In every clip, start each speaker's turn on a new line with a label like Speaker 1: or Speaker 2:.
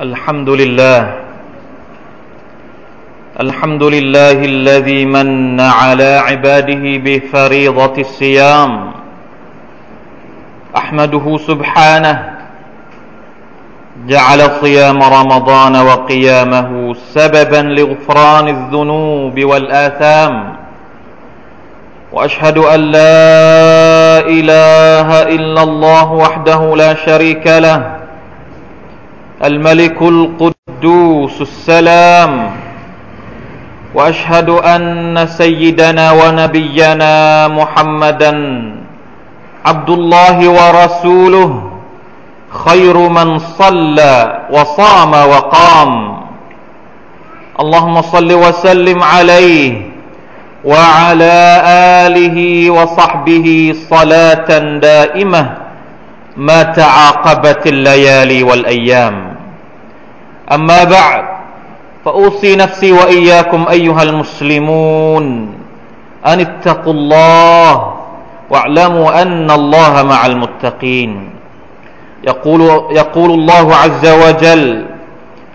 Speaker 1: الحمد لله. الحمد لله الذي من على عباده بفريضة الصيام. أحمده سبحانه. جعل صيام رمضان وقيامه سببا لغفران الذنوب والآثام. وأشهد أن لا إله إلا الله وحده لا شريك له. الملك القدوس السلام. وأشهد أن سيدنا ونبينا محمدا عبد الله ورسوله خير من صلى وصام وقام. اللهم صل وسلم عليه وعلى آله وصحبه صلاة دائمة ما تعاقبت الليالي والأيام. أما بعد فأوصي نفسي وإياكم أيها المسلمون أن اتقوا الله واعلموا أن الله مع المتقين. يقول يقول الله عز وجل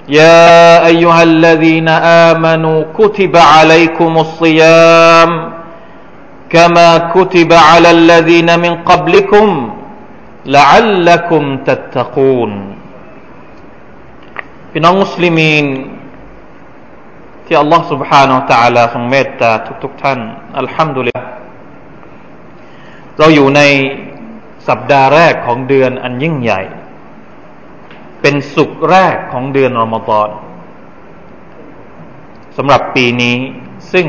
Speaker 1: يا أيها الذين آمنوا كتب عليكم الصيام كما كتب على الذين من قبلكم لعلكم تتقون. พี่น้องมุสลิมีนที่อัลลอฮ์ سبحانه และ تعالى ทรงเมตตาทุกๆท่านอัลฮัมดุลิลละเราอยู่ในสัปดาห์แรกของเดือนอันยิ่งใหญ่ เป็นสุขแรกของเดือนรอมฎอนสำหรับปีนี้ ซึ่ง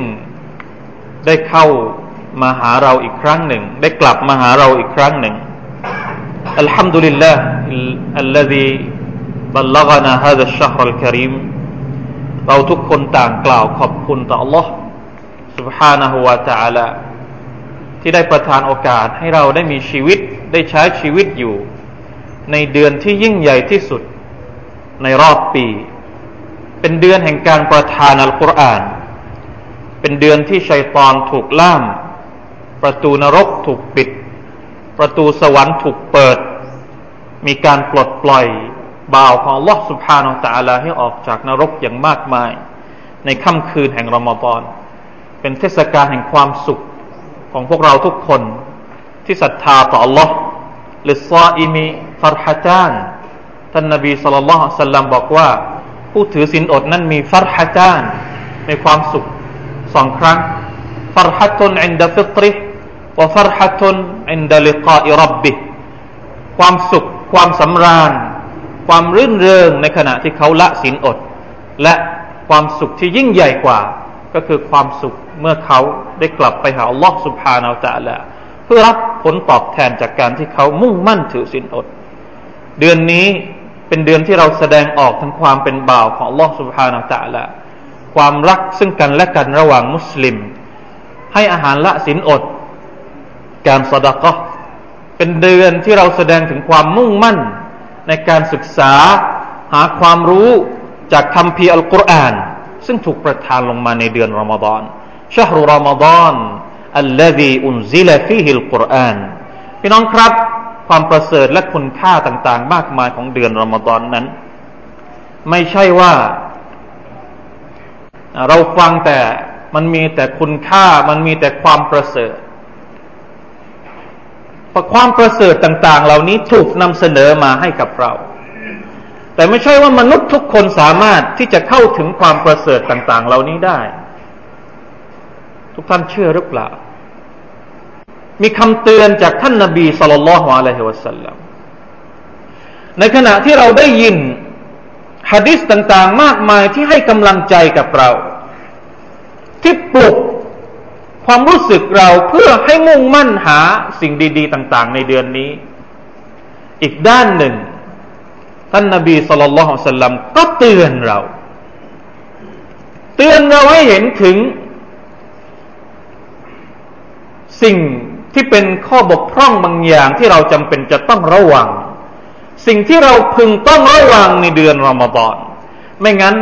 Speaker 1: ได้เข้ามาหาเราอีกครั้งหนึ่ง ได้กลับมาหาเราอีกครั้งหนึ่งอัลฮัมดุลิลลาห์ الذي بلغنا هذا الشهر الكريم เราทุกคนต่างกล่าวขอบคุณต่อ Allah سبحانه และ تعالى ที่ได้ประทานโอกาสให้เราได้มีชีวิตได้ใช้ชีวิตอยู่ ในเดือนที่ยิ่งใหญ่ที่สุด ในรอบปี เป็นเดือนแห่งการประทานอัลกุรอาน เป็นเดือนที่ชัยตอนถูกล่าม ประตูนรกถูกปิด ประตูสวรรค์ถูกเปิด มีการปลดปล่อย บ่าวของลอสุภาของตาลาให้ออกจากนรกอย่างมากมาย ในค่ำคืนแห่งรอมฎอน เป็นเทศกาลแห่งความสุขของพวกเราทุกคนที่ศรัทธาต่อ Allah للصائم فرحتانท่านนบีصلى الله عليه وسلمบอกว่า ผู้ถือศีลอดนั้นมีفرحتانมีความสุขสองครั้งفرحة عند فطره وفرحة عند لقاء ربهความสุขความสำราญ ความรื่นเริงในขณะที่เขาละศีลอด และความสุขที่ยิ่งใหญ่กว่า ก็คือความสุขเมื่อเขาได้กลับไปหาลลอฮ์สุบฮานาอัแล้วเพื่อรับผลตอบแทนจากการที่เขามุ่งมั่นถือศีลอด เดือนนี้เป็นเดือนที่เราแสดงออกทั้งความเป็นบ่าวของลลอฮ์สุบฮานาอัแลอฮ์ความรักซึ่งกันและกันระหว่างมุสลิม ให้อาหารละศีลอด การสดาก็เป็นเดือนที่เราแสดงถึงความมุ่งมั่น ในการศึกษาหาความรู้จากคำพีอัลกุรอาน ซึ่งถูกประทานลงมาในเดือนรอมฎอนชาฮรุรอมฎอนอัลลดีอุนซิลฟีฮิลกุรอานพี่น้องครับ ความประเสริฐและคุณค่าต่าง ๆ มากมายของเดือนรอมฎอนนั้น ไม่ใช่ว่า เราฟังแต่มันมีแต่คุณค่ามันมีแต่ความประเสริฐ ความประเสริฐต่าง ๆ เหล่านี้ถูกนำเสนอมาให้กับเรา แต่ไม่ใช่ว่ามนุษย์ทุกคนสามารถที่จะเข้าถึงความประเสริฐต่าง ๆ เหล่านี้ได้ ทุกท่านเชื่อหรือเปล่า มีคำเตือนจากท่านนาบีสุลต่านละฮ์อะลัยฮิวะสัลลัมในขณะที่เราได้ยินฮะดิษต่าง ๆ มากมายที่ให้กำลังใจกับเรา ความรู้สึกเราเพื่อให้มุ่งมั่นหาสิ่งดี ๆ ต่าง ๆ ในเดือนนี้ อีกด้านหนึ่ง ท่านนาบีสุลต่านละฮ์สัลลัมก็เตือนเรา เตือนเราให้เห็นถึง สิ่งที่เป็นข้อบกพร่องบางอย่างที่เราจำเป็นจะต้องระวัง สิ่งที่เราพึงต้องระวังในเดือนรอมฎอนไม่งั้น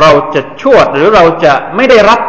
Speaker 1: เราจะชวดหรือเราจะไม่ได้รับ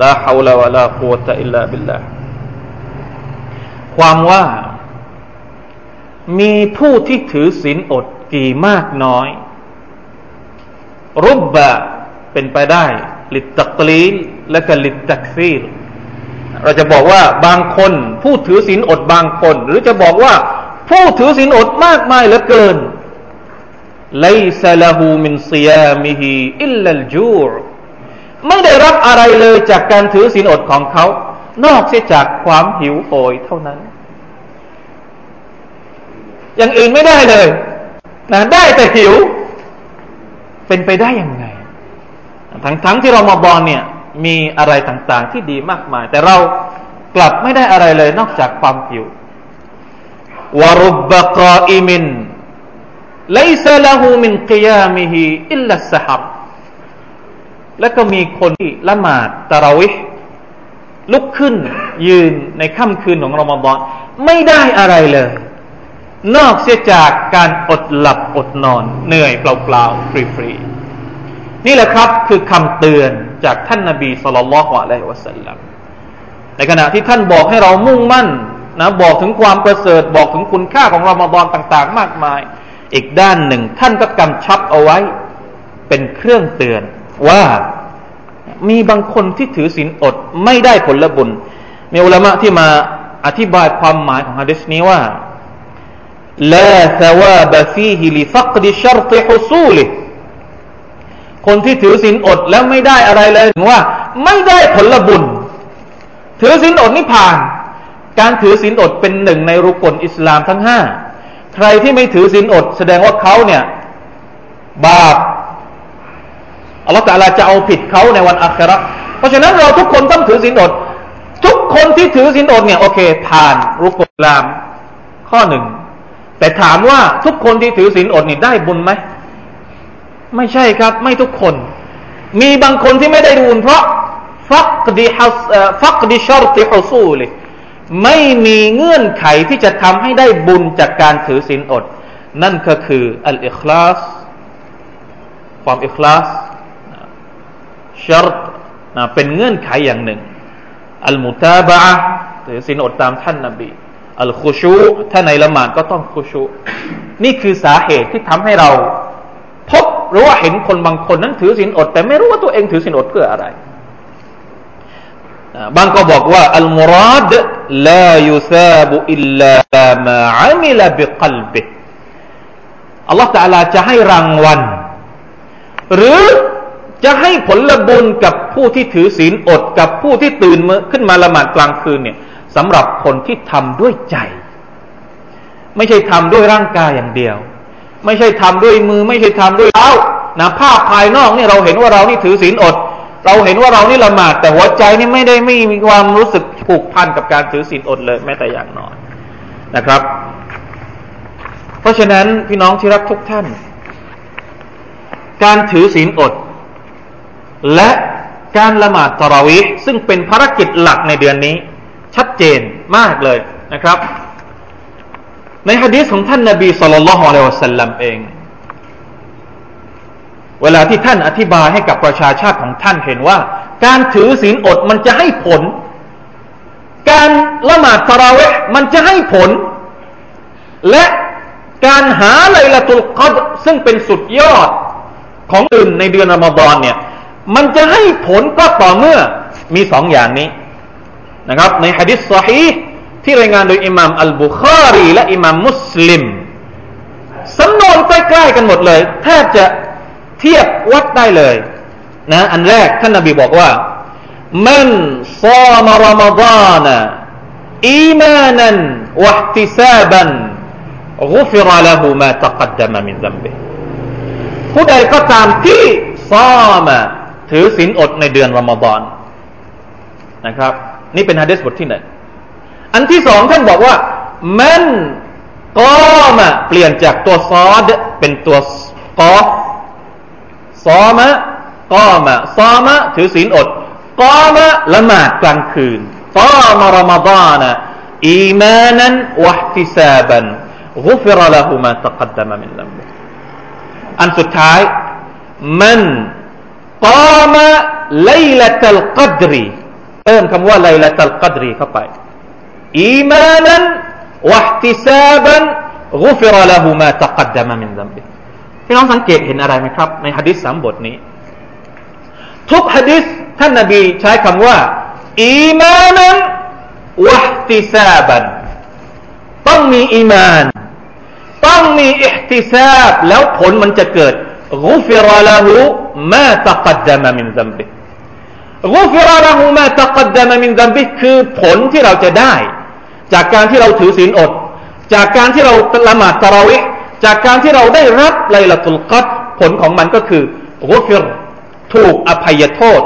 Speaker 1: ละฮาวลาวะลาโคตะอิลลาบิลลาความว่า มีผู้ที่ถือศีลอดกี่มากน้อย รุบบะเป็นไปได้ ลิตตักลีลและก็ลิตตักซีลเราจะบอกว่าบางคนผู้ถือศีลอดบางคน หรือจะบอกว่า ผู้ถือศีลอดมากมายเหลือเกินไลซาลาหูมินซียามิฮีอิลลัลจูร ไม่ได้รับอะไรเลยจากการถือศีลอดของเขา นอกเสียจากความหิวโหยเท่านั้น อย่างอื่นไม่ได้เลยนะได้แต่หิว เป็นไปได้ยังไง ทั้งทั้งที่เรามาบอลเนี่ยมีอะไรต่างๆที่ดีมากมาย แต่เรากลับไม่ได้อะไรเลย นอกจากความหิววรุบบกาอิมิน ليس له من قيامه إلا السحر แล้วก็มีคนที่ละหมาดตะราวิลุกขึ้นยืนในค่ำคืนของรอมฎอนไม่ได้อะไรเลย นอกเสียจากการอดหลับอดนอน เหนื่อยเปล่าๆฟรีๆนี่แหละครับคือคำเตือนจากท่านนาบีสุลต่านละฮ์อะลัยฮิวะสัลลัมในขณะที่ท่านบอกให้เรามุ่งมั่นนะบอกถึงความประเสริฐบอกถึงคุณค่าของรอมฎอนต่าง ๆ มากมาย อีกด้านหนึ่ง ท่านก็กำชับเอาไว้ เป็นเครื่องเตือน ว่ามีบางคนที่ถือศีลอดไม่ได้ผลบุญ มีอุลามะที่มาอธิบายความหมายของฮะดิษนี้ว่าลาสวาบฟีฮิลิฟักดิชัรติฮุซูคนที่ถือศีลอดแล้วไม่ได้อะไรเลยถึงว่า ไม่ได้ผลบุญ ถือศีลอดนี่ผ่าน การถือศีลอดเป็นหนึ่งในรุกลอิสลามทั้งห้าใครที่ไม่ถือศีลอด แสดงว่าเขาเนี่ย บาป อัลลอฮฺตะลาจะเอาผิดเขาในวันอัคราเพราะฉะนั้นเราทุกคนต้องถือศีลอด ทุกคนที่ถือศีลอดเนี่ยโอเคผ่านรุกลอิสลามข้อหนึ่งแต่ถามว่าทุกคนที่ถือศีลอดนี่ได้บุญไหมไม่ใช่ครับ ไม่ทุกคน มีบางคนที่ไม่ได้บุญเพราะฟักดิฮัสฟักดิชอรติฮุซูเลยไม่มีเงื่อนไขที่จะทำให้ได้บุญจากการถือศีลอด นั่นก็คืออัลอิคลาส ความอิคลาส ชรตนะเป็นเงื่อนไขอย่างหนึ่ง อัลมุตาบะถือศีลอดตามท่านนาบีอัลคุชูถ้าในละหมาดก็ต้องคุชู นี่คือสาเหตุที่ทำให้เรา พบหรือว่าเห็นคนบางคนนั้นถือศีลอด แต่ไม่รู้ว่าตัวเองถือศีลอดเพื่ออะไรบางก็บอกว่าอัลมุราดลายุซาบุอิลลามาอามิลบิกลบิอัลลอฮฺตะลาจะให้รางวัล หรือ จะให้ผลบุญกับผู้ที่ถือศีลอดกับผู้ที่ตื่นขึ้นมาละหมาดกลางคืนเนี่ยสำหรับคนที่ทำด้วยใจ ไม่ใช่ทำด้วยร่างกายอย่างเดียว ไม่ใช่ทำด้วยมือ ไม่ใช่ทำด้วยเท้านะภาพภายนอกนี่เราเห็นว่าเรานี่ถือศีลอด เราเห็นว่าเรานี่ละหมาด แต่หัวใจนี่ไม่ได้ไม่มีความรู้สึกผูกพันกับการถือศีลอดเลยแม้แต่อย่างน้อยนะครับ เพราะฉะนั้นพี่น้องที่รักทุกท่าน การถือศีลอด และการละหมาดตะราวิซึ่งเป็นภารกิจหลักในเดือนนี้ ชัดเจนมากเลยนะครับ ในฮะดีษของท่านนาบีสุลต่านละฮ์อะลัยวะสัลลัมเอง เวลาที่ท่านอธิบายให้กับประชาชาติของท่านเห็นว่า การถือศีลอดมันจะให้ผล การละหมาดตะราวะมันจะให้ผล และการหาไลละตุลกัดซึ่งเป็นสุดยอดของอื่นในเดือนอมฎอนเนี่ย มันจะให้ผลก็ต่อเมื่อมีสองอย่างนี้นะครับ ในฮะดิษสอฮีที่รายงานโดยอิหม่ามอัลบุคารีและอิหม่ามมุสลิมสำนวนใกล้ๆกันหมดเลยแทบจะเทียบวัดได้เลยนะอันแรกท่านนาบีบอกว่ามันซามรอมฎานอีมานันวะติซาบันกุฟรละหูมาตะกดดมมินซัมบิผู้ใดก็ตามที่ซามะ ถือศีลอดในเดือนรอมฎอนนะครับ นี่เป็นฮะดิษบทที่หนึ่งอันที่สองท่านบอกว่ามันก็มาเปลี่ยนจากตัวซอดเป็นตัวกอซอมะก็มาซอมะถือศีลอดกอมะละหมาดกลางคืนซอมะรอมฎอนะอีมานันวะติซาบันกุฟรละหุมาตะกัดดมะมินลัมอันสุดท้ายมัน กามะไลละตัลกัดรีเติมคำว่าไลละตัลกัดรีเข้าไปอีมานันวะติซาบันกุฟรละหูมาตะกัดดามามินดัมบิพี่น้องสังเกตเห็นอะไรไหมครับ ในฮะดิษสามบทนี้ ทุกฮะดิษท่านนบีใช้คำว่าอีมานันวะติซาบันต้องมีอีมาน ต้องมีอิทติซาบล้ลัน غفر له ما تقدم من ذنبه غفر له ما تقدم من ذنبه คือผลที่เราจะได้ จากการที่เราถือศีลอด จากการที่เราละหมาดตะราวิจากการที่เราได้รับไลละตุลกัดผลของมันก็คือกุฟิรถูกอภัยโทษ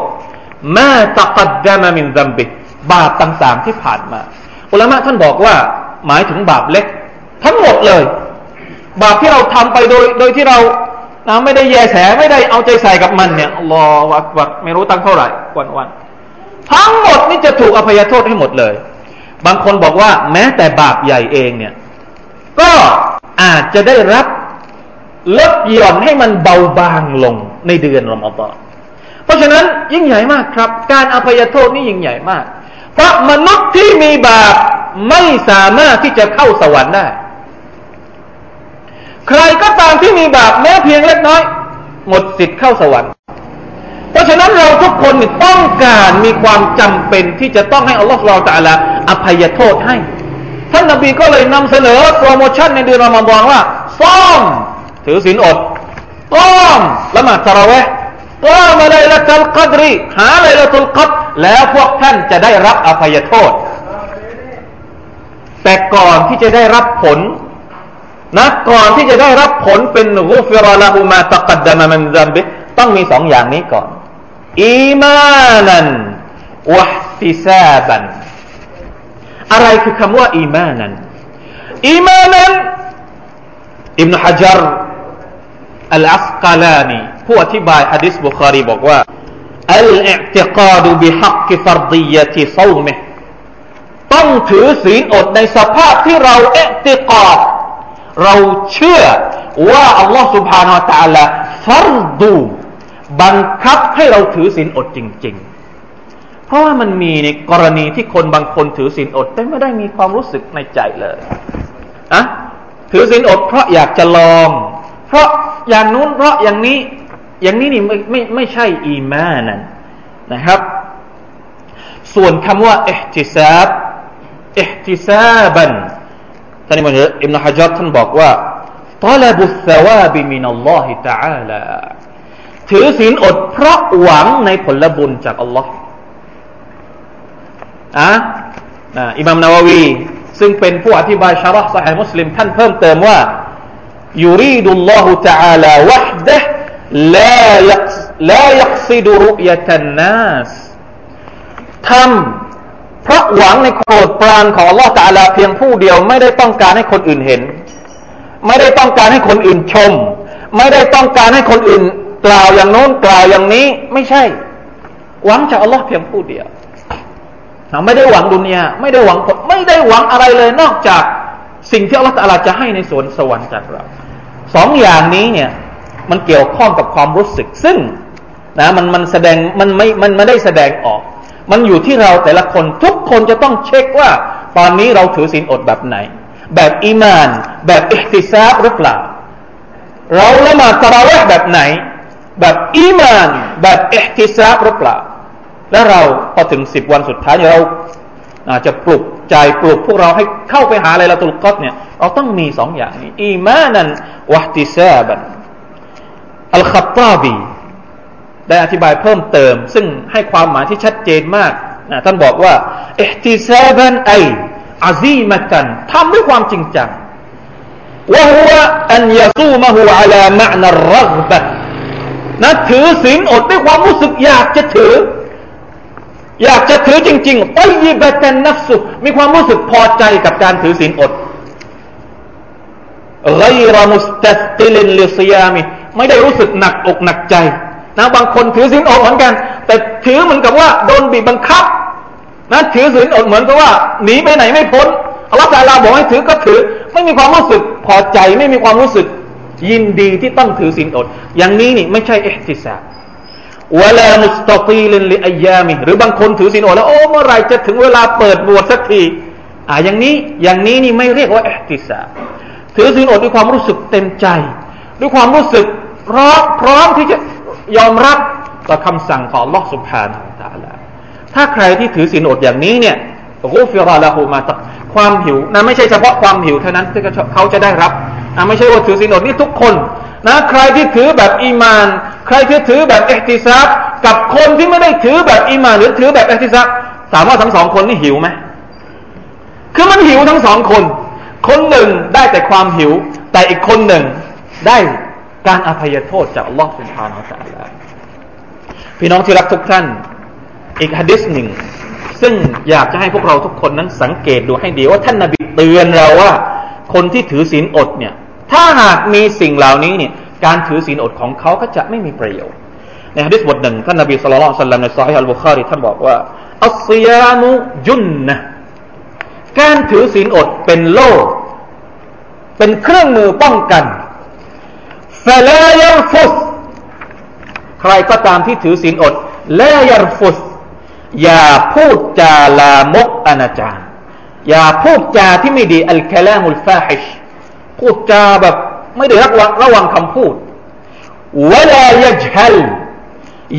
Speaker 1: มาตะกัดดามามินซัมบิบาปต่างๆที่ผ่านมา อุลามะท่านบอกว่า หมายถึงบาปเล็ก ทั้งหมดเลย บาปที่เราทำไปโดยโดยที่เรา นะไม่ได้แยแสไม่ได้เอาใจใส่กับมันเนี่ยรอวักวักไม่รู้ตั้งเท่าไหร่วันวันทั้งหมดนี่จะถูกอภัยโทษให้หมดเลย บางคนบอกว่า แม้แต่บาปใหญ่เองเนี่ย ก็อาจจะได้รับลดหย่อนให้มันเบาบางลงในเดือนรอมฎอนเพราะฉะนั้นยิ่งใหญ่มากครับ การอภัยโทษนี่ยิ่งใหญ่มาก เพราะมนุษย์ที่มีบาปไม่สามารถที่จะเข้าสวรรค์ได้ ใครก็ตามที่มีบาปแม้เพียงเล็กน้อย หมดสิทธิ์เข้าสวรรค์ เพราะฉะนั้นเราทุกคนต้องการมีความจำเป็นที่จะต้องให้อัลลอฮฺเราแต่ละอภัยโทษให้ ท่านนบีก็เลยนำเสนอโปรโมชั่นในเดือนรอมฎอนว่าซ้อมถือศีลอดต้อมละหมาดตะระเวห์ต้อมอะไรละตัลกัดรีหาอะไรละตุลกัดแล้วพวกท่านจะได้รับอภัยโทษ แต่ก่อนที่จะได้รับผล นะก่อนที่จะได้รับผลเป็นกุฟิรอละหูมาตะกัดดามันซัมบิต้องมีสองอย่างนี้ก่อนإيمانا واحتساباอะไรคือคำว่าإيمانا إيماناอิบนุฮะจัร์อัลอัสกาลานีผู้อธิบายฮะดิษบุคารีบอกว่าالاعتقاد بحق فرضية صومهต้องถือศีลอดในสภาพที่เราاعتقاد เราเชื่อว่าอัลลอฮฺสุบฮานาอัลลอฟัรดูบังคับให้เราถือศีลอดจริง ๆ เพราะว่ามันมีในกรณีที่คนบางคนถือศีลอด แต่ไม่ได้มีความรู้สึกในใจเลยอะถือศีลอดเพราะอยากจะลอง เพราะอย่างนู้นเพราะอย่างนี้ อย่างนี้นี่ไม่ไม่ไม่ใช่อีมานั่นนะครับ ส่วนคำว่าอิฮติซาบอิฮติซาบัน ท่านอิมนุฮัจัดท่านบอกว่าตอลบุสวาบิมินัลลอฮิตาอัลาถือศีลอดเพราะหวังในผลบุญจากอัลลอฮ์อะอิมามนาววี ซึ่งเป็นผู้อธิบายชาร์ห์สายมุสลิมท่านเพิ่มเติมว่ายูรีดุลลอฮุตะอาลาวะดะลายักลายักซิดุรุยะตันนัสทำ เพราะหวังในโปรดปรานของ Allah Taala เพียงผู้เดียวไม่ได้ต้องการให้คนอื่นเห็น ไม่ได้ต้องการให้คนอื่นชม ไม่ได้ต้องการให้คนอื่นกล่าวอย่างโน้นกล่าวอย่างนี้ไม่ใช่ หวังจาก Allah เพียงผู้เดียวเราไม่ได้หวังดุนยาไม่ได้หวังผลไม่ได้หวังอะไรเลยนอกจากสิ่งที่อัลลอฮฺจะให้ในสวนสวรรค์จากเราสองอย่างนี้เนี่ย มันเกี่ยวข้องกับความรู้สึก ซึ่งนะมันมันแสดงมันไม่มันไม่ได้แสดงออก มันอยู่ที่เราแต่ละคนทุกคนจะต้องเช็คว่า ตอนนี้เราถือศีลอดแบบไหน แบบอีมาน แบบอิติซาบหรือเปล่า เราละหมาดตะราวห์แบบไหน แบบอีมาน แบบอิติซาบหรือเปล่า และเราพอถึงสิบวันสุดท้ายเราอาจจะปลุกใจปลุกพวกเราให้เข้าไปหาอะไรละตุลกอดเนี่ยเราต้องมีสองอย่างนี้อีมานันวะติซาบันอัลคัตตาบี ได้อธิบายเพิ่มเติม ซึ่งให้ความหมายที่ชัดเจนมากนะท่านบอกว่าเอติซาบันไออาซีมกันทำด้วยความจริงจังว่าหัวอันยาซูมะฮูอัลามะนรักบะนะถือศีลอดด้วยความรู้สึกอยากจะถือ อยากจะถือจริงๆไปยิบแต่นัฟสุมีความรู้สึกพอใจกับการถือศีลอดไกรมุสตัติลินลิซยามิไม่ได้รู้สึกหนักอกหนักใจ นะบางคนถือศีลอดเหมือนกัน แต่ถือเหมือนกับว่าโดนบีบบังคับนะถือศีลอดเหมือนกับว่าหนีไปไหนไม่พ้นอัลลอฮฺตาลาบอกให้ถือก็ถือ ไม่มีความรู้สึกพอใจไม่มีความรู้สึกยินดีที่ต้องถือศีลอด อย่างนี้นี่ไม่ใช่เอติซาวลามุสตอตีลินลิอายามิหรือบางคนถือศีลอดแล้วโอ้เมื่อไรจะถึงเวลาเปิดบวชสักทีอ่าอย่างนี้อย่างนี้นี่ไม่เรียกว่าเอติซาถือศีลอดด้วยความรู้สึกเต็มใจ ด้วยความรู้สึกพร้อมพร้อมที่จะ ยอมรับต่อคำสั่งของ Allah سبحانه และ تعالى ถ้าใครที่ถือศีลอดอย่างนี้เนี่ยกูฟิรอละหูมาตความหิวนะไม่ใช่เฉพาะความหิวเท่านั้นที่เขาจะได้รับนะไม่ใช่ว่าถือศีลอดนี่ทุกคนนะใครที่ถือแบบอีมาน ใครที่ถือแบบเอติซับกับคนที่ไม่ได้ถือแบบอีมานหรือถือแบบเอติซับถามว่าทั้งสองคนนี่หิวไหมคือมันหิวทั้งสองคน คนหนึ่งได้แต่ความหิว แต่อีกคนหนึ่งได้การอภัยโทษจากอัลลอฮฺสุบฮานาอัลลอฮฺ พี่น้องที่รักทุกท่าน อีกฮะดิษหนึ่ง ซึ่งอยากจะให้พวกเราทุกคนนั้นสังเกตดูให้ดีว่าท่านนาบีเตือนเราว่า คนที่ถือศีลอดเนี่ย ถ้าหากมีสิ่งเหล่านี้เนี่ย การถือศีลอดของเขาก็จะไม่มีประโยชน์ ในฮะดิษบทหนึ่งท่านนาบีสุลต่านสัลลัมในซอฮีอัลบุคารีท่านบอกว่าอัลซิยามุจุนนะการถือศีลอดเป็นโล่เป็นเครื่องมือป้องกันฟลายฟุส รก็ตามที่ถือศีลอดแลายารฟุสอย่าพูดจาลามกอนาจารอย่าพูดจาที่ไม่ดีอัลคลามุลฟาฮิชพูดจาแบบไม่ได้ระวังระวังคำพูดวลายจฮัล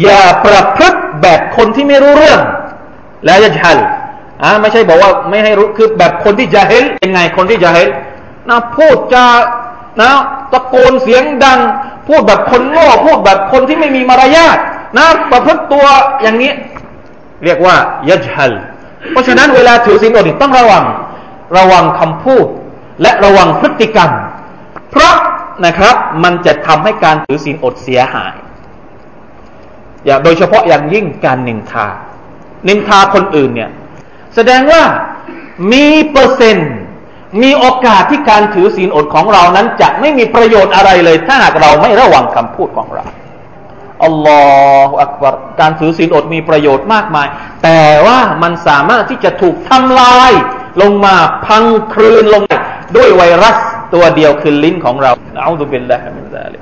Speaker 1: อย่าประพฤติแบบคนที่ไม่รู้เรื่องลายจฮัลอ่าไม่ใช่บอกว่าไม่ให้รู้คือแบบคนที่จะเห็นยังไงคนที่จะเห็นนะพูดจานะตะโกนเสียงดัง พูดแบบคนโง่พูดแบบคนที่ไม่มีมารยาทนะประพฤติตัวอย่างนี้ เรียกว่ายัจฮัลเพราะฉะนั้นเวลาถือศีลอดต้องระวัง ระวังคำพูด และระวังพฤติกรรม เพราะนะครับมันจะทำให้การถือศีลอดเสียหายอย่าโดยเฉพาะอย่างยิ่งการนินทา นินทาคนอื่นเนี่ย แสดงว่ามีเปอร์เซ็นต์ มีโอกาสที่การถือศีลอดของเรานั้นจะไม่มีประโยชน์อะไรเลย ถ้าหากเราไม่ระวังคำพูดของเราอัลลอฮฺอักบารการถือศีลอดมีประโยชน์มากมาย แต่ว่ามันสามารถที่จะถูกทำลายลงมาพังคลืนลงด้วยไวรัสตัวเดียวคือลิ้นของเราเอาดูเป็นแล้วมินซาลิ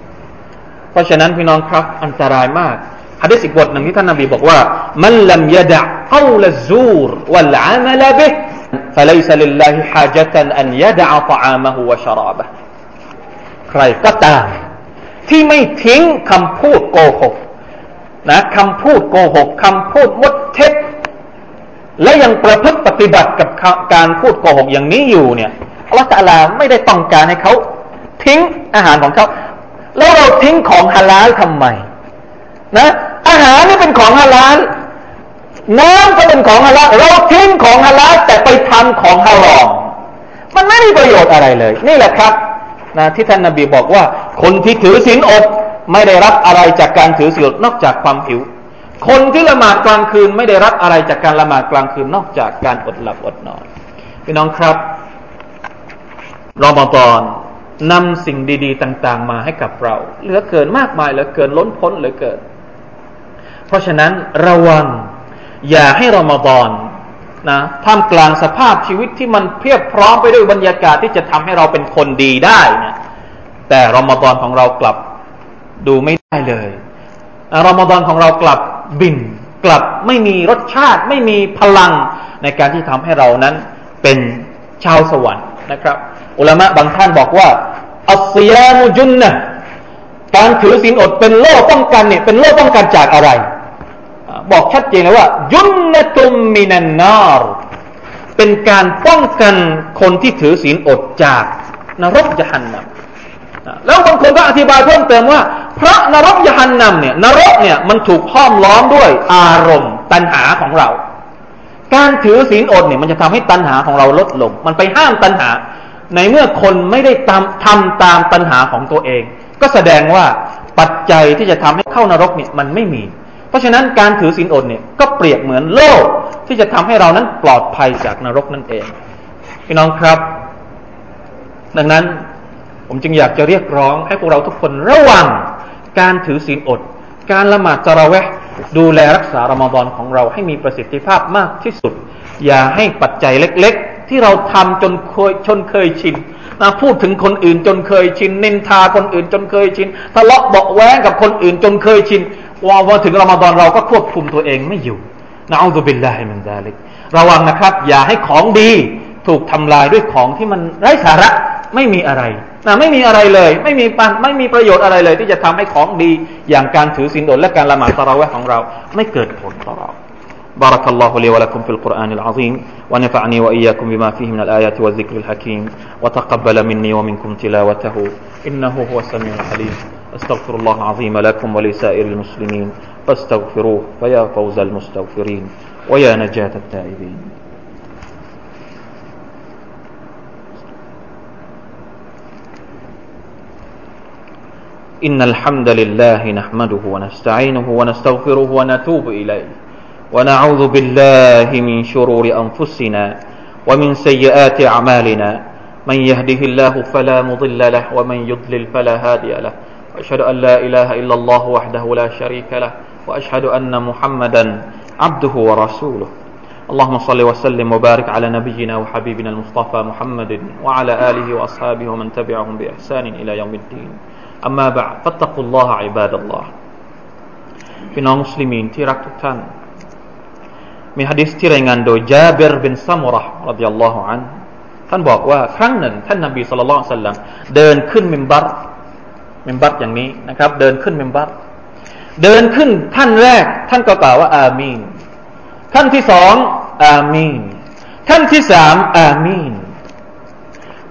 Speaker 1: เพราะฉะนั้นพี่น้องครับอันตรายมากฮะดิษอีกบทหนึ่งที่ท่านนบีบอกว่า มันลัมยดะกาวลซูรวัลอามัลบิ فليس لله حاجة أن يدع طعامه وشرابه ใครก็ตามที่ไม่ทิ้งคำพูดโกหกนะคำพูดโกหกคำพูดมดเท็จและยังประพฤติปฏิบัติกับการพูดโกหกอย่างนี้อยู่เนี่ยอัลลอฮฺตะลาไม่ได้ต้องการให้เขาทิ้งอาหารของเขาแล้วเราทิ้งของฮาลาลทำไมนะอาหารนี่เป็นของฮาลาล น้ำก็เป็นของฮาลาลเราทิ้งของฮาลาลแต่ไปทำของฮารอมมันไม่มีประโยชน์อะไรเลย นี่แหละครับนะที่ท่านนาบีบอกว่า คนที่ถือศีลอดไม่ได้รับอะไรจากการถือศีลอดนอกจากความหิว คนที่ละหมาดกลางคืนไม่ได้รับอะไรจากการละหมาดกลางคืนนอกจากการอดหลับอดนอนพี่น้องครับรอมฎอนนำสิ่งดี ๆ ต่าง ๆ มาให้กับเรา เหลือเกินมากมายเหลือเกินล้นพ้นเหลือเกิน เพราะฉะนั้นระวัง อย่าให้รอมฎอนนะท่ามกลางสภาพชีวิตที่มันเพียบพร้อมไปด้วยบรรยากาศที่จะทำให้เราเป็นคนดีได้นี่ยแต่รอมฎอนของเรากลับดูไม่ได้เลยรอมฎอนของเรากลับบิน กลับไม่มีรสชาติ ไม่มีพลังในการที่ทำให้เรานั้นเป็นชาวสวรรค์นะครับ อุลามะบางท่านบอกว่าอัสยามุจุนนะการถือศีลอดเป็นโล่ป้องกันเนี่ยเป็นโล่ป้องกันจากอะไร บอกชัดเจนเลยว่า ยุนนตุมมินันนาร เป็นการป้องกันคนที่ถือศีลอดจากนรกยหันนำแล้วบางคนก็อธิบายเพิ่มเติมว่า พระนรกยหันนำเนี่ยนรกเนี่ยมันถูกห้อมล้อมด้วยอารมณ์ ตัณหาของเรา การถือศีลอดเนี่ยมันจะทำให้ตัณหาของเราลดลง มันไปห้ามตัณหา ในเมื่อคนไม่ได้ทำทำตามตัณหาของตัวเอง ก็แสดงว่าปัจจัยที่จะทำให้เข้านรกเนี่ยมันไม่มี ราะฉะนั้นการถือศีลอดเนี่ยก็เปรียบเหมือนโลกที่จะทำให้เรานั้นปลอดภัยจากนรกนั่นเอง พี่น้องครับ ดังนั้นผมจึงอยากจะเรียกร้องให้พวกเราทุกคนระวังการถือศีลอด การละหมาดตะระเวะดูแลรักษารอมฎอนของเราให้มีประสิทธิภาพมากที่สุด อย่าให้ปัจจัยเล็ก ๆ ที่เราทำจนเคยจนเคยชินนะพูดถึงคนอื่นจนเคยชินนินทาคนอื่นจนเคยชินทะเลาะเบาแว้งกับคนอื่นจนเคยชิน ว่าพอถึงรอมฎอนเราก็ควบคุมตัวเองไม่อยู่นะอัลลอฮฺบิลลาฮิมินซาลิกระวังนะครับ อย่าให้ของดีถูกทำลายด้วยของที่มันไร้สาระไม่มีอะไรนะไม่มีอะไรเลย ไม่มีปันไม่มีประโยชน์อะไรเลย ที่จะทำให้ของดี อย่างการถือศีลอดและการละหมาดตะเราะห์ของเรา ไม่เกิดผลต่อเรา بارك الله لي ولكم في القرآن العظيم ونفعني وإياكم بما فيه من الآيات والذكر الحكيم وتقبل مني ومنكم تلاوته إنه هو السميع العليم أستغفر الله العظيم لكم ولسائر المسلمين فاستغفروه فيا فوز المستغفرين ويا نجاة التائبين. إن الحمد لله نحمده ونستعينه ونستغفره ونتوب إليه ونعوذ بالله من شرور أنفسنا ومن سيئات أعمالنا. من يهده الله فلا مضل له ومن يضلل فلا هادي له. أشهد أن لا إله إلا الله وحده لا شريك له وأشهد أن محمدا عبده ورسوله. اللهم صل وسلم وبارك على نبينا وحبيبنا المصطفى محمد وعلى آله وأصحابه ومن تبعهم بإحسان إلى يوم الدين. أما بعد فاتقوا الله عباد الله. في نوم مسلمين تركت تن من حديث تيرين عن جابر بن سمره رضي الله عنه พี่น้องมุสลิมีนที่รักทุกท่านมีฮะดิษที่รายงานโดยจาเบรบินซัมุระรดิยัลลอฮุอันท่านบอกว่าครั้งหนึ่งท่านนบีสุลต่านเดินขึ้นมิมบัต เมมบัตอย่างนี้นะครับ เดินขึ้นเมมบัตเดินขึ้นท่านแรก ท่านก็กล่าวว่า อามีนท่านที่สองอามีนท่านที่สามอามีน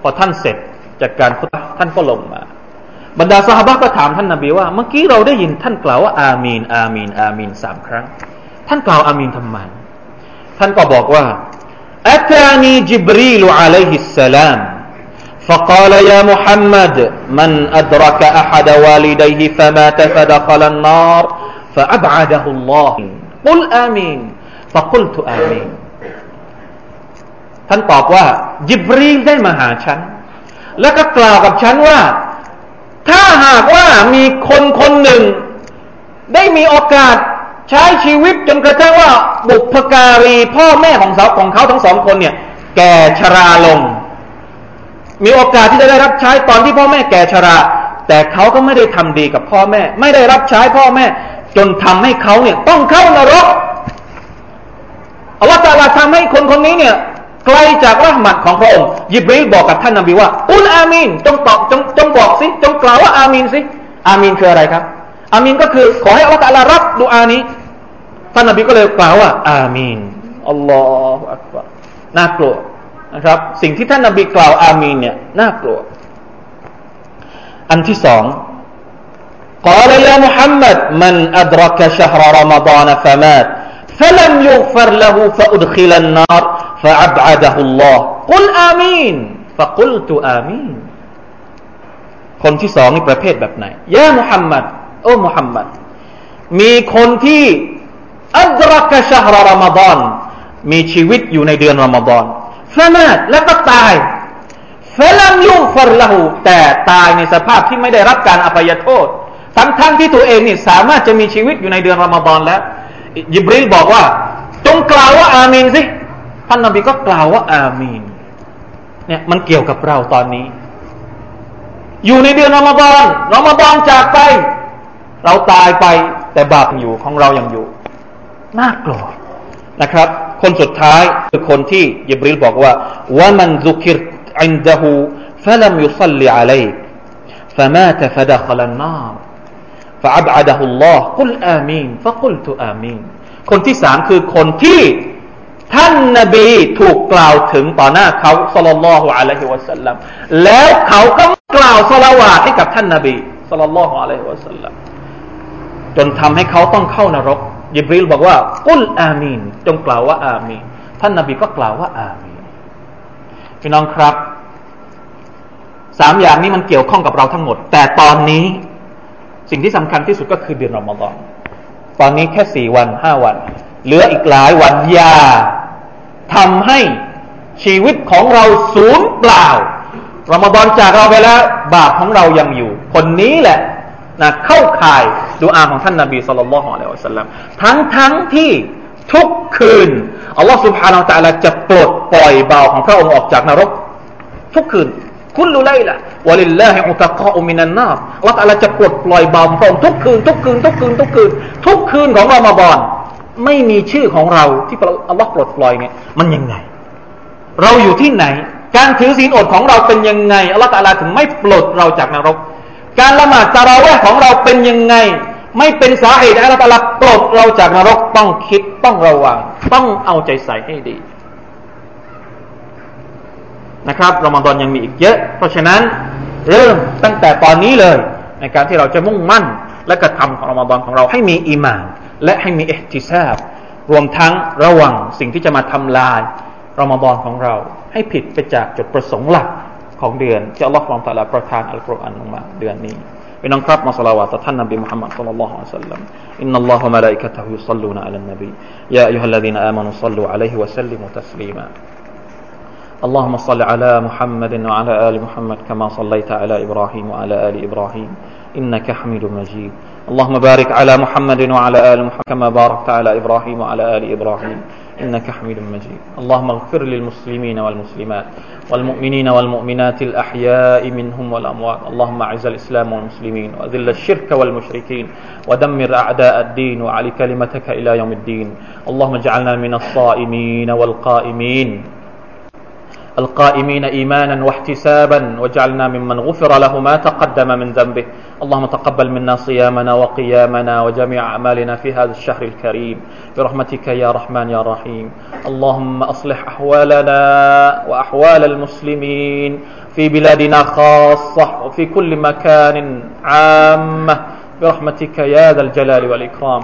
Speaker 1: พอท่านเสร็จจากการท่านก็ลงมา บรรดาสหบะก็ถามท่านนาบีว่า เมื่อกี้เราได้ยินท่านกล่าวว่าอามีนอามีนอามีนสามครั้ง ท่านกล่าวอามีนทำไมท่านก็บอกว่าอัตานีจิบรีลอะลัยฮิสสลาม فقال يا محمد من أدرك أحد والديه فمات فدخل النار فأبعده الله قل آمين فقلت آمين ท่านตอบว่าจิบรีลได้มาหาฉันแล้วก็กล่าวกับฉันว่าถ้าหากว่ามีคนคนหนึ่ง ได้มีโอกาสใช้ชีวิตจนกระทั่งว่า บุพการีพ่อแม่ของเขาของเขาทั้งสองคนเนี่ย แก่ชราลง มีโอกาสที่จะได้รับใช้ตอนที่พ่อแม่แก่ชรา แต่เขาก็ไม่ได้ทำดีกับพ่อแม่ ไม่ได้รับใช้พ่อแม่ จนทำให้เขาเนี่ย ต้องเข้านรกอัลลอฮฺตาลาทำให้คนคนนี้เนี่ยไกลจากรหมัดของพระองค์ยิบรีบอกกับท่านนบีว่าอุลอามีนจงตอบจงจงบอกสิจงกล่าวว่าอามีนสิอามีนคืออะไรครับ อามีนก็คือขอให้อัลลอฮฺรับดูอานี้ท่านนบีก็เลยกล่าวว่า อามีนอัลลอฮฺอักบารน่ากลัว นะครับ สิ่งที่ท่านนบีกล่าวอามีนเนี่ยน่ากลัว อันที่สอง قال يا محمد من أدرك شهر رمضان فمات فلم يغفر له فأدخل النار فأبعده الله قل آمين فقلت آمين คนที่สองนี่ประเภทแบบไหนยามุฮัมมัดโอ้มุฮัมมัดมีคนที่อัดรักชาฮรรอมฎอนมีชีวิตอยู่ในเดือนรอมฎอน ฟะมาดแล้วก็ตายฟลัมยุฟรละหูแต่ตายในสภาพที่ไม่ได้รับการอภัยโทษ ทั้งทั้งที่ตัวเองนี่สามารถจะมีชีวิตอยู่ในเดือนรอมฎอนแล้วยิบริลบอกว่า จงกล่าวว่าอามีนสิท่านนบีก็กล่าวว่าอามีนเนี่ยมันเกี่ยวกับเราตอนนี้ อยู่ในเดือนรอมฎอนรอมฎอนจากไป เราตายไปแต่บาปอยู่ของเรายังอยู่น่ากลัวนะครับ คนสุดท้ายคือคนที่ยิบริลบอกว่าว่ามันซุกิรอินดะฮูฟะลัมยุซัลลิอะลัยฟะมาตะฟะดะขลันนารฟะอับอะดะฮุลลอฮ์กุลอามีนฟะกุลตุอามีนคนที่สามคือคนที่ท่านนบีถูกกล่าวถึงต่อหน้าเขาสลลัลลอฮุอะลัยฮิวะสัลลัมแล้วเขาก็กล่าวสละวาให้กับท่านนบีสลลัลลอฮุอะลัยฮิวะสัลลัมจนทำให้เขาต้องเข้านรก ยิบรีลบอกว่า กุลอามีนจงกล่าวว่าอามีนท่านนบีก็กล่าวว่าอามีนพี่น้องครับสามอย่างนี้มันเกี่ยวข้องกับเราทั้งหมด แต่ตอนนี้สิ่งที่สำคัญที่สุดก็คือเดือนรอมฎอนตอนนี้แค่สี่วันห้าวัน เหลืออีกหลายวันยาทำให้ชีวิตของเราสูญเปล่ารอมฎอนจากเราไปแล้ว บาปของเรายังอยู่ คนนี้แหละนะเข้าข่าย ดูอาของท่านนาบีสุลต่านละฮ์อะลัยฮิสัลมทั้งทงที่ทุกคืนอัลลอฮ์สุบฮานาอัลลอฮ์จะปลดปล่อยเบาของพระองค์ออกจากนรก ทุกคืนคุณลุไลละวะลิลลาฮิอุตะกะอุมินันนาอัลลอฮ์อัลลจะปลดปล่อยเบาของพระองค์ทุกคืนทุกคืนทุกคืนทุกคืนทุกคืนของรอมฎอนไม่มีชื่อของเราที่อัลลอฮ์ปลดปล่อยเนี่ยมันยังไง เราอยู่ที่ไหน การถือศีลอดของเราเป็นยังไงอัลลอฮฺตาลาถึงไม่ปลดเราจากนรก การละหมาดตาราวะของเราเป็นยังไง ไม่เป็นสาเหตุให้อัลลอฮ์ตาลาปลดเราจากนรกต้องคิดต้องระวัง ต้องเอาใจใส่ให้ดี นะครับรอมฎอนยังมีอีกเยอะ เพราะฉะนั้นเริ่มตั้งแต่ตอนนี้เลย ในการที่เราจะมุ่งมั่น และกระทำของรอมฎอนของเราให้มีอีมาน และให้มีเอติซาบรวมทั้งระวังสิ่งที่จะมาทำลายรอมฎอนของเรา ให้ผิดไปจากจุดประสงค์หลัก ของเดือนที่อัลลอฮฺของตาลาประทานอัลกุรอานลงมาเดือนนี้พี่น้องครับมาสลาวะต่อท่านนบีมุฮัมมัดสุลลัลลอฮุอะลัยฮิวะสัลลัมอินนัลลอฮฺมะลาอิกะตะฮุยุศ็อลลูนอะลันนบียาอัยยูฮัลลซีนอามานุศ็อลลูอะลัยฮิวะสัลลิมุตัสลีมา اللهم صل على محمد وعلى آل محمد كما صليت على إبراهيم وعلى آل إبراهيم إنك حميد مجيد اللهم بارك على محمد وعلى آل محمد كما باركت على إبراهيم وعلى آل إبراهيم إنك حميد مجيد. اللهم اغفر للمسلمين والمسلمات والمؤمنين والمؤمنات الأحياء منهم والأموات. اللهم أعز الإسلام والمسلمين وأذل الشرك والمشركين ودمر أعداء الدين وعلي كلمتك إلى يوم الدين. اللهم اجعلنا من الصائمين والقائمين. القائمين إيمانا واحتسابا واجعلنا ممن غفر له ما تقدم من ذنبه. اللهم تقبل منا صيامنا وقيامنا وجميع أعمالنا في هذا الشهر الكريم. برحمتك يا رحمن يا رحيم. اللهم أصلح أحوالنا وأحوال المسلمين في بلادنا خاصة وفي كل مكان عامة. برحمتك يا ذا الجلال والإكرام.